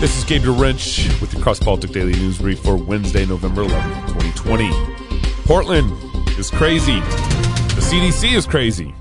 This is Gabriel Rench with the Cross Politic Daily News Brief for Wednesday, November 11th, 2020. Portland is crazy. The CDC is crazy.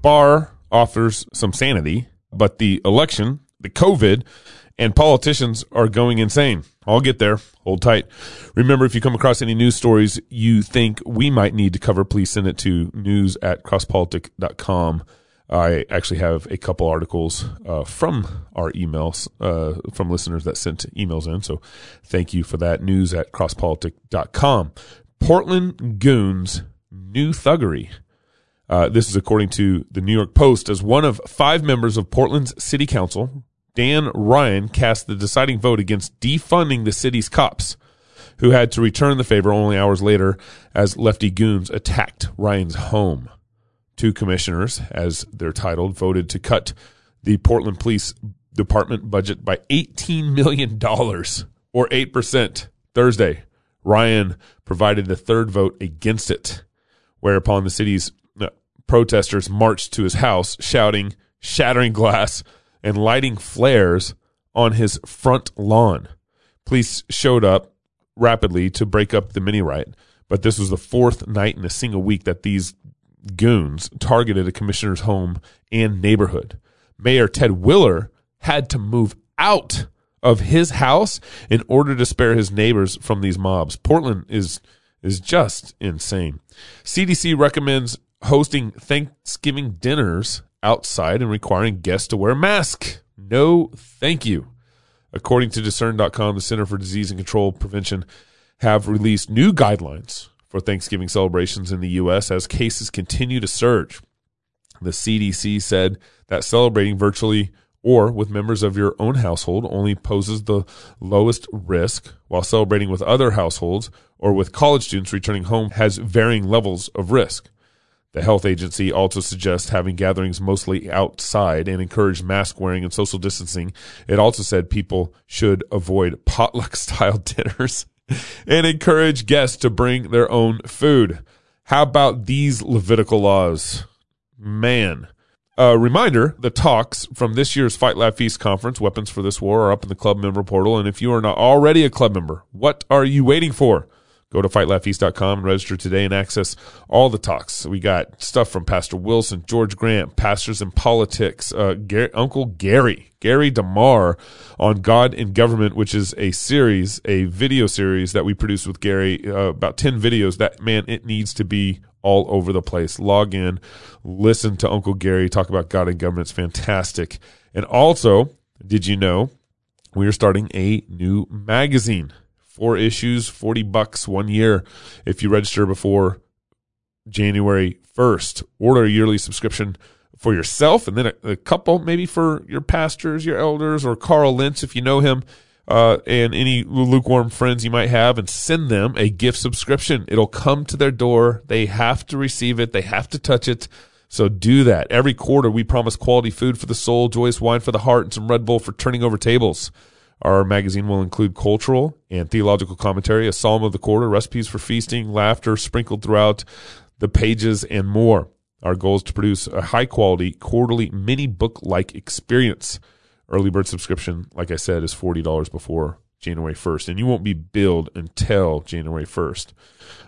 Barr offers some sanity, but the election, the COVID, and politicians are going insane. I'll get there. Hold tight. Remember, if you come across any news stories you think we might need to cover, please send it to news at crosspolitic.com. I actually have a couple articles uh, from our emails, uh, from listeners that sent emails in. So thank you for that. News at crosspolitic.com. Portland Goons New Thuggery. Uh, this is according to the New York Post. As one of five members of Portland's City Council, Dan Ryan cast the deciding vote against defunding the city's cops, who had to return the favor only hours later as lefty goons attacked Ryan's home. Two commissioners, as they're titled, voted to cut the Portland Police Department budget by $18 million, or 8%, Thursday. Ryan provided the third vote against it, whereupon the city's uh, protesters marched to his house, shouting, shattering glass, and lighting flares on his front lawn. Police showed up rapidly to break up the mini riot, but this was the fourth night in a single week that these goons targeted a commissioner's home and neighborhood. Mayor Ted Wheeler had to move out of his house in order to spare his neighbors from these mobs. Portland is is just insane. CDC recommends hosting Thanksgiving dinners outside and requiring guests to wear a mask. No, thank you. According to disrn.com, the Center for Disease and Control Prevention have released new guidelines for Thanksgiving celebrations in the U.S. as cases continue to surge. The CDC said that celebrating virtually or with members of your own household only poses the lowest risk, while celebrating with other households or with college students returning home has varying levels of risk. The health agency also suggests having gatherings mostly outside and encourage mask wearing and social distancing. It also said people should avoid potluck style dinners and encourage guests to bring their own food. How about these Levitical laws? Man. A reminder the talks from this year's Fight Laugh Feast conference, Weapons for This War, are up in the club member portal. And if you are not already a club member, what are you waiting for? Go to fightlaughfeast.com and register today and access all the talks. We got stuff from Pastor Wilson, George Grant, Pastors in Politics, uh, Gary, Uncle Gary, Gary DeMar on God and Government, which is a series, a video series that we produced with Gary, uh, about 10 videos that, man, it needs to be all over the place. Log in, listen to Uncle Gary talk about God and Government. It's fantastic. And also, did you know we are starting a new magazine? Four issues, 40 bucks one year if you register before January 1st. Order a yearly subscription for yourself and then a, a couple maybe for your pastors, your elders, or Carl Lentz if you know him. Uh, and any lukewarm friends you might have and send them a gift subscription. It'll come to their door. They have to receive it. They have to touch it. So do that. Every quarter, we promise quality food for the soul, joyous wine for the heart, and some Red Bull for turning over tables. Our magazine will include cultural and theological commentary, a psalm of the quarter, recipes for feasting, laughter sprinkled throughout the pages, and more. Our goal is to produce a high quality quarterly mini book like experience. Early bird subscription, like I said, is $40 before January 1st, and you won't be billed until January 1st.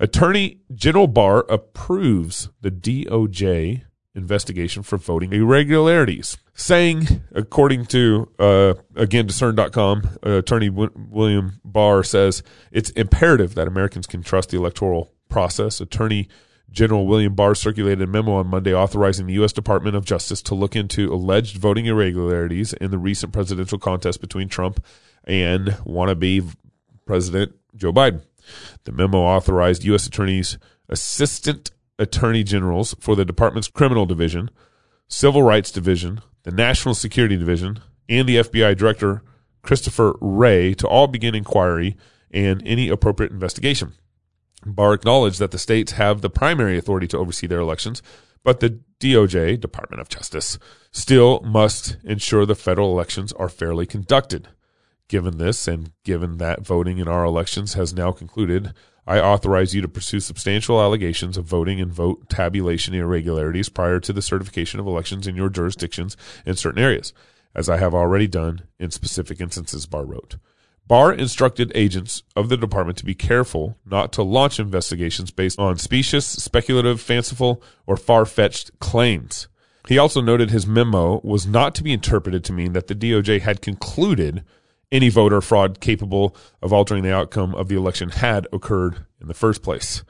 Attorney General Barr approves the DOJ investigation for voting irregularities, saying, according to, uh, again, disrn.com, uh, attorney w- William Barr says it's imperative that Americans can trust the electoral process. Attorney General William Barr circulated a memo on Monday authorizing the U.S. Department of Justice to look into alleged voting irregularities in the recent presidential contest between Trump and wannabe President Joe Biden. The memo authorized U.S. attorneys, assistant attorney generals for the department's criminal division, civil rights division, the national security division, and the FBI director, Christopher Wray, to all begin inquiry and any appropriate investigation. Barr acknowledged that the states have the primary authority to oversee their elections, but the DOJ, Department of Justice, still must ensure the federal elections are fairly conducted. Given this, and given that voting in our elections has now concluded, I authorize you to pursue substantial allegations of voting and vote tabulation irregularities prior to the certification of elections in your jurisdictions in certain areas. as I have already done in specific instances, Barr wrote. Barr instructed agents of the department to be careful not to launch investigations based on specious, speculative, fanciful, or far fetched claims. He also noted his memo was not to be interpreted to mean that the DOJ had concluded any voter fraud capable of altering the outcome of the election had occurred in the first place.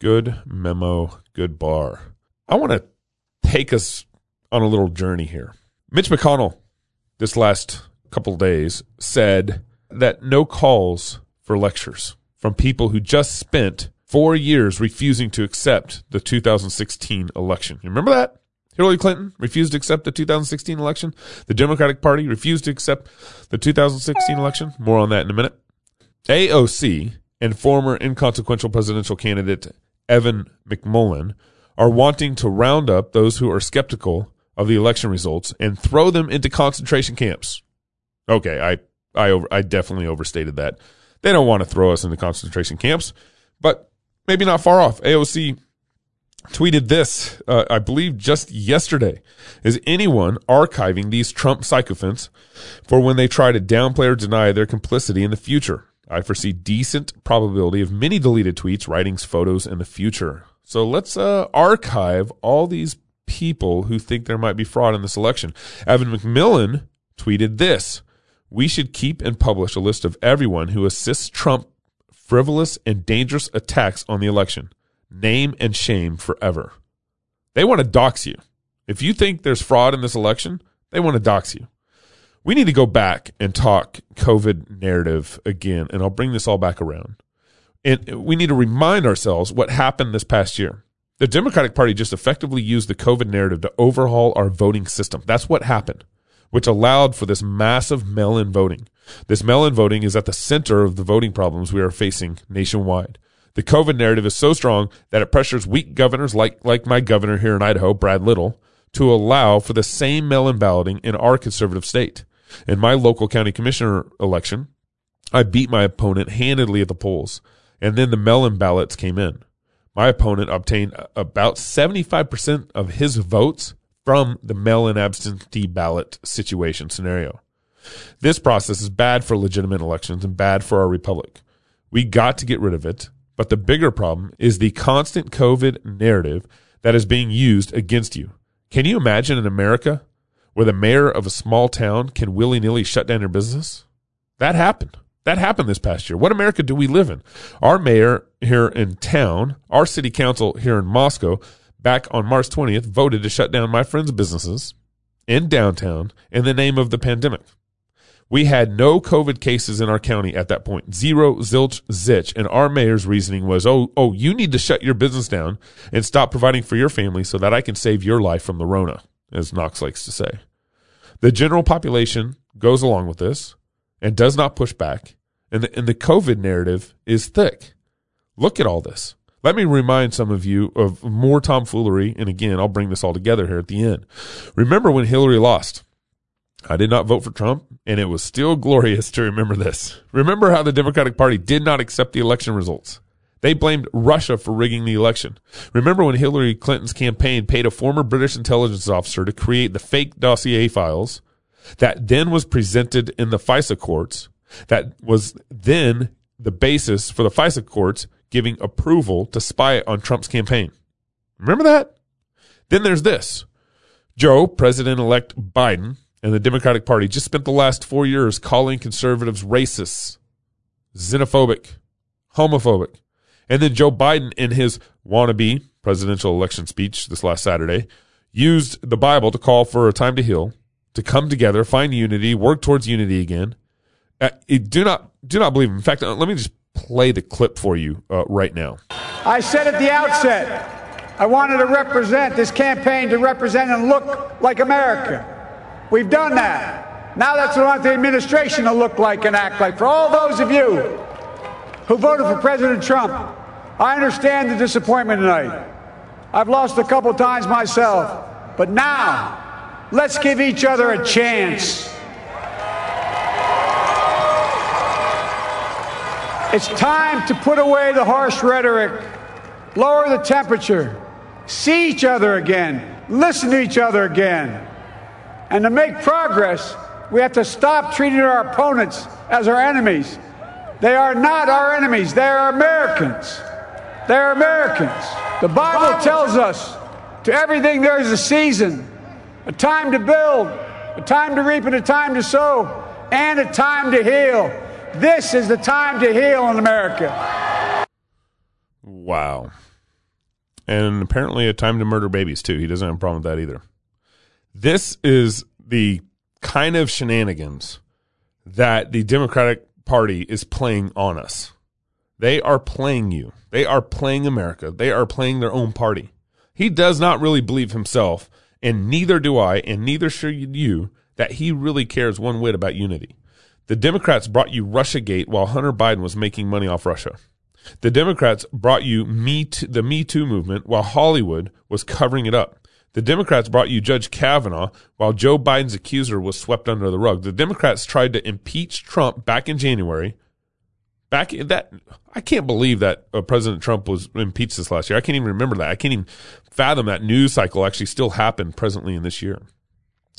Good memo, good Barr. I want to take us on a little journey here. Mitch McConnell, this last couple days, said that no calls for lectures from people who just spent four years refusing to accept the 2016 election. You remember that? Hillary Clinton refused to accept the 2016 election. The Democratic Party refused to accept the 2016 election. More on that in a minute. AOC and former inconsequential presidential candidate Evan McMullin are wanting to round up those who are skeptical of the election results and throw them into concentration camps. Okay, I I over, I definitely overstated that. They don't want to throw us into concentration camps, but maybe not far off. AOC tweeted this, uh, I believe just yesterday. Is anyone archiving these Trump sycophants for when they try to downplay or deny their complicity in the future? I foresee decent probability of many deleted tweets, writings, photos in the future. So let's uh, archive all these people who think there might be fraud in this election. Evan McMullin tweeted this we should keep and publish a list of everyone who assists Trump frivolous and dangerous attacks on the election. Name and shame forever. They want to dox you. If you think there's fraud in this election, they want to dox you. We need to go back and talk COVID narrative again, and I'll bring this all back around. And we need to remind ourselves what happened this past year. The Democratic Party just effectively used the COVID narrative to overhaul our voting system. That's what happened which allowed for this massive mail in voting. This mail in voting is at the center of the voting problems we are facing nationwide. The COVID narrative is so strong that it pressures weak governors like, like my governor here in Idaho, Brad Little, to allow for the same mail in balloting in our conservative state. In my local county commissioner election, I beat my opponent handedly at the polls, and then the mail in ballots came in. My opponent obtained about 75% of his votes from the mail in absentee ballot situation scenario. This process is bad for legitimate elections and bad for our republic. We got to get rid of it, but the bigger problem is the constant COVID narrative that is being used against you. Can you imagine in America where the mayor of a small town can willy nilly shut down your business? That happened. That happened this past year. What America do we live in? Our mayor here in town, our city council here in Moscow, back on March 20th, voted to shut down my friends' businesses in downtown in the name of the pandemic. We had no COVID cases in our county at that point. Zero, zilch, zitch. And our mayor's reasoning was, oh, oh, you need to shut your business down and stop providing for your family so that I can save your life from the Rona, as Knox likes to say. The general population goes along with this and does not push back. And the, and the COVID narrative is thick. Look at all this. Let me remind some of you of more tomfoolery. And again, I'll bring this all together here at the end. Remember when Hillary lost? I did not vote for Trump, and it was still glorious to remember this. Remember how the Democratic Party did not accept the election results. They blamed Russia for rigging the election. Remember when Hillary Clinton's campaign paid a former British intelligence officer to create the fake dossier files that then was presented in the FISA courts, that was then the basis for the FISA courts giving approval to spy on Trump's campaign. Remember that? Then there's this. Joe, President elect Biden, and the Democratic Party just spent the last four years calling conservatives racist, xenophobic, homophobic. And then Joe Biden, in his wannabe presidential election speech this last Saturday, used the Bible to call for a time to heal, to come together, find unity, work towards unity again. Uh, do not do not believe him. In fact, uh, let me just play the clip for you uh, right now. I said at the outset, I wanted to represent this campaign to represent and look like America. We've done that. Now that's what I want the administration to look like and act like. For all those of you who voted for President Trump, I understand the disappointment tonight. I've lost a couple times myself. But now, let's give each other a chance. It's time to put away the harsh rhetoric, lower the temperature, see each other again, listen to each other again. And to make progress, we have to stop treating our opponents as our enemies. They are not our enemies, they are Americans. They're Americans. The Bible tells us to everything there is a season, a time to build, a time to reap, and a time to sow, and a time to heal. This is the time to heal in America. Wow. And apparently a time to murder babies too. He doesn't have a problem with that either. This is the kind of shenanigans that the Democratic Party is playing on us. They are playing you. They are playing America. They are playing their own party. He does not really believe himself, and neither do I, and neither should you, that he really cares one whit about unity. The Democrats brought you Russiagate while Hunter Biden was making money off Russia. The Democrats brought you Me Too, the Me Too movement while Hollywood was covering it up. The Democrats brought you Judge Kavanaugh while Joe Biden's accuser was swept under the rug. The Democrats tried to impeach Trump back in January. Back in that, I can't believe that uh, President Trump was impeached this last year. I can't even remember that. I can't even fathom that news cycle actually still happened presently in this year.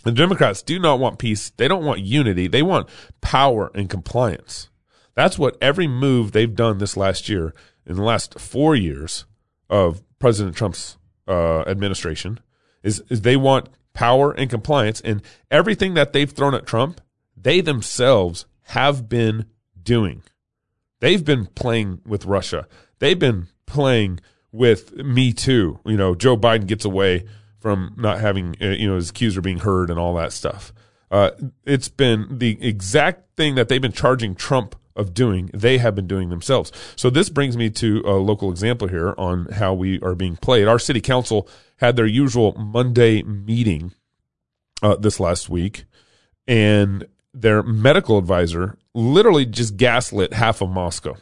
The Democrats do not want peace. They don't want unity. They want power and compliance. That's what every move they've done this last year, in the last four years of President Trump's uh, administration, is, is they want power and compliance. And everything that they've thrown at Trump, they themselves have been doing. They've been playing with Russia. They've been playing with Me Too. You know, Joe Biden gets away from not having, uh, you know, his accuser being heard and all that stuff. Uh, it's been the exact thing that they've been charging Trump of doing, they have been doing themselves. So this brings me to a local example here on how we are being played. Our city council had their usual Monday meeting uh, this last week, and their medical advisor literally just gaslit half of Moscow.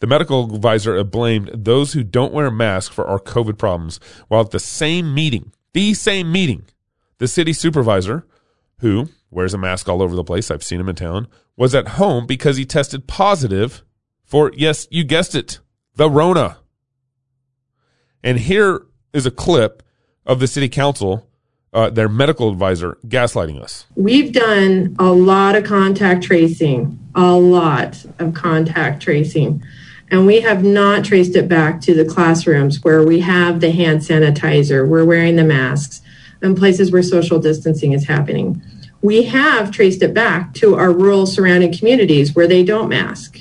The medical advisor blamed those who don't wear masks for our COVID problems, while at the same meeting, the same meeting, the city supervisor, who wears a mask all over the place, I've seen him in town, was at home because he tested positive for, yes, you guessed it, the Rona. And here is a clip of the city council, uh, their medical advisor, gaslighting us. We've done a lot of contact tracing, a lot of contact tracing. And we have not traced it back to the classrooms where we have the hand sanitizer, we're wearing the masks, and places where social distancing is happening. We have traced it back to our rural surrounding communities where they don't mask.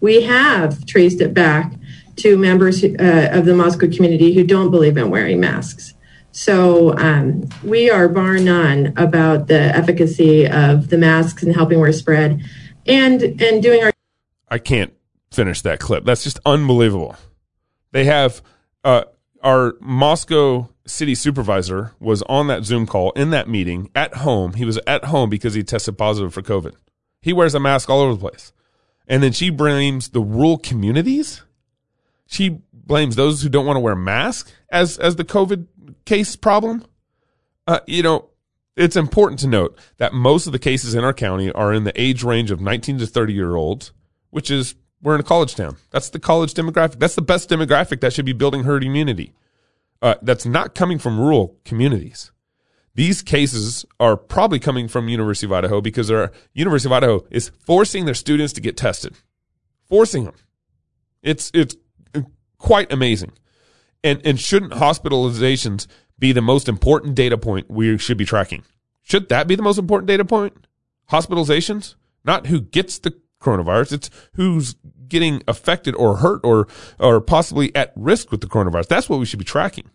We have traced it back to members uh, of the Moscow community who don't believe in wearing masks. So um, we are bar none about the efficacy of the masks and helping where spread, and and doing our. I can't finish that clip. That's just unbelievable. They have uh, our Moscow city supervisor was on that Zoom call in that meeting at home. He was at home because he tested positive for COVID. He wears a mask all over the place. And then she blames the rural communities. She blames those who don't want to wear masks as, as the COVID case problem. Uh, you know, it's important to note that most of the cases in our county are in the age range of 19 to 30 year olds, which is we're in a college town. That's the college demographic. That's the best demographic that should be building herd immunity. Uh, that's not coming from rural communities. These cases are probably coming from University of Idaho because our University of Idaho is forcing their students to get tested, forcing them. It's it's quite amazing, and and shouldn't hospitalizations be the most important data point we should be tracking? Should that be the most important data point? Hospitalizations, not who gets the coronavirus. It's who's getting affected or hurt or or possibly at risk with the coronavirus. That's what we should be tracking.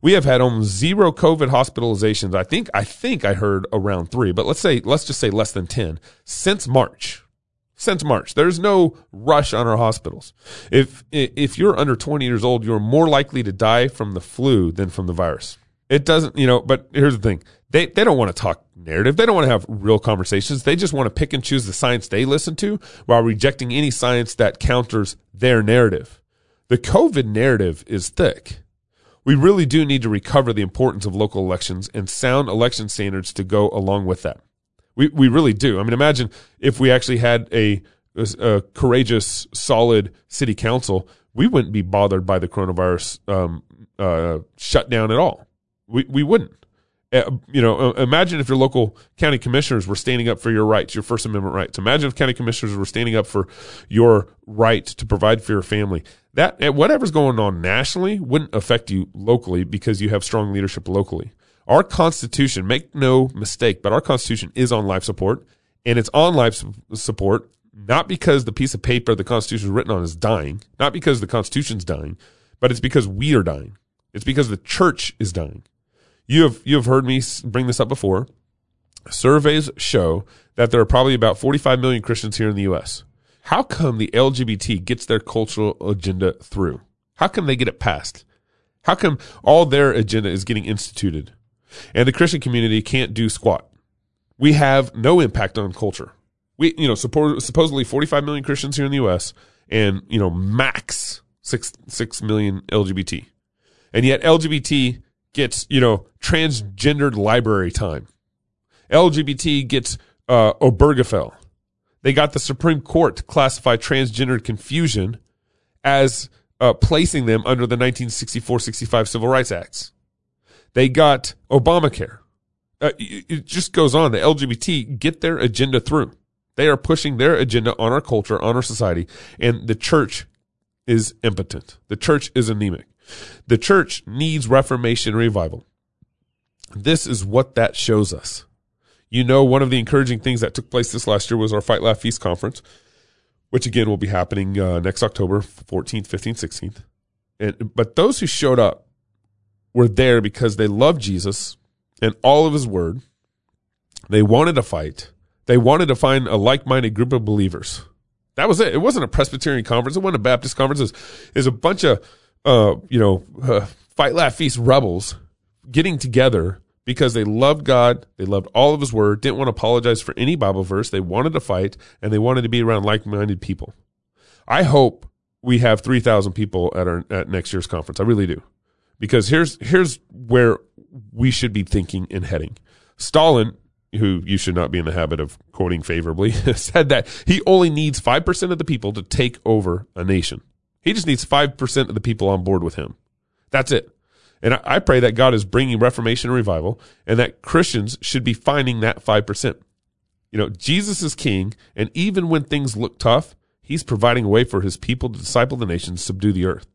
We have had almost zero COVID hospitalizations. I think I think I heard around three, but let's say let's just say less than ten since March. Since March, there's no rush on our hospitals. If if you're under 20 years old, you're more likely to die from the flu than from the virus. It doesn't, you know. But here's the thing: they they don't want to talk narrative. They don't want to have real conversations. They just want to pick and choose the science they listen to while rejecting any science that counters their narrative. The COVID narrative is thick. We really do need to recover the importance of local elections and sound election standards to go along with that. We, we really do. I mean, imagine if we actually had a, a courageous, solid city council, we wouldn't be bothered by the coronavirus um, uh, shutdown at all. We, we wouldn't you know, uh, imagine if your local county commissioners were standing up for your rights, your First Amendment rights. Imagine if county commissioners were standing up for your right to provide for your family. That uh, whatever's going on nationally wouldn't affect you locally because you have strong leadership locally. Our Constitution, make no mistake, but our Constitution is on life support, and it's on life support not because the piece of paper the Constitution is written on is dying, not because the Constitution's dying, but it's because we are dying. It's because the church is dying. You have you have heard me bring this up before. Surveys show that there are probably about 45 million Christians here in the U.S. How come the LGBT gets their cultural agenda through? How come they get it passed? How come all their agenda is getting instituted? And the Christian community can't do squat. We have no impact on culture. We, you know, support, supposedly 45 million Christians here in the U.S. and, you know, max six, six million LGBT. And yet LGBT gets, you know, transgendered library time. LGBT gets, uh, Obergefell. They got the Supreme Court to classify transgendered confusion as, uh, placing them under the 1964-65 Civil Rights Acts. They got Obamacare. Uh, it just goes on. The LGBT get their agenda through. They are pushing their agenda on our culture, on our society, and the church is impotent. The church is anemic. The church needs reformation revival. This is what that shows us. You know, one of the encouraging things that took place this last year was our Fight Laugh Feast conference, which again will be happening uh, next October 14th, 15th, 16th. And, but those who showed up were there because they loved Jesus and all of his word. They wanted to fight. They wanted to find a like minded group of believers. That was it. It wasn't a Presbyterian conference. It wasn't a Baptist conference. It was, it was a bunch of, uh, you know, uh, fight, laugh, feast rebels getting together because they loved God. They loved all of his word, didn't want to apologize for any Bible verse. They wanted to fight and they wanted to be around like minded people. I hope we have 3,000 people at our, at next year's conference. I really do because here's here's where we should be thinking and heading. Stalin, who you should not be in the habit of quoting favorably, said that he only needs 5% of the people to take over a nation. He just needs 5% of the people on board with him. That's it. And I pray that God is bringing reformation and revival and that Christians should be finding that 5%. You know, Jesus is king, and even when things look tough, he's providing a way for his people to disciple the nations, subdue the earth.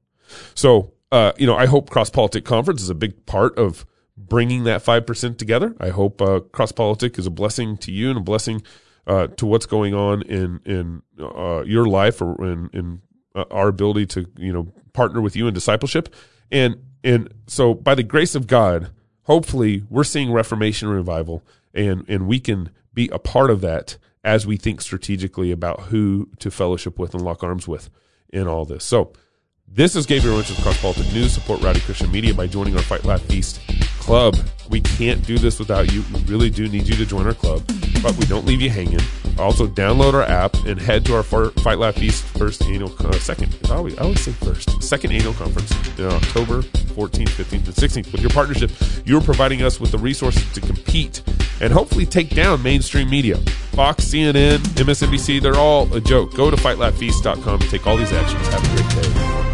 So uh, you know, I hope Cross Politic Conference is a big part of bringing that 5% together. I hope uh, Cross Politic is a blessing to you and a blessing uh, to what's going on in, in uh, your life or in, in uh, our ability to, you know, partner with you in discipleship. And, and so by the grace of God, hopefully we're seeing reformation revival and, and we can be a part of that as we think strategically about who to fellowship with and lock arms with in all this. So, this is Gabriel Lynch of Cross News. Support Rowdy Christian Media by joining our Fight Laugh Feast club. We can't do this without you. We really do need you to join our club, but we don't leave you hanging. Also, download our app and head to our Fight Laugh Feast first annual, uh, second, I always, I always say first, second annual conference in October 14th, 15th, and 16th. With your partnership, you're providing us with the resources to compete and hopefully take down mainstream media. Fox, CNN, MSNBC, they're all a joke. Go to fightlaughfeast.com to take all these actions. Have a great day.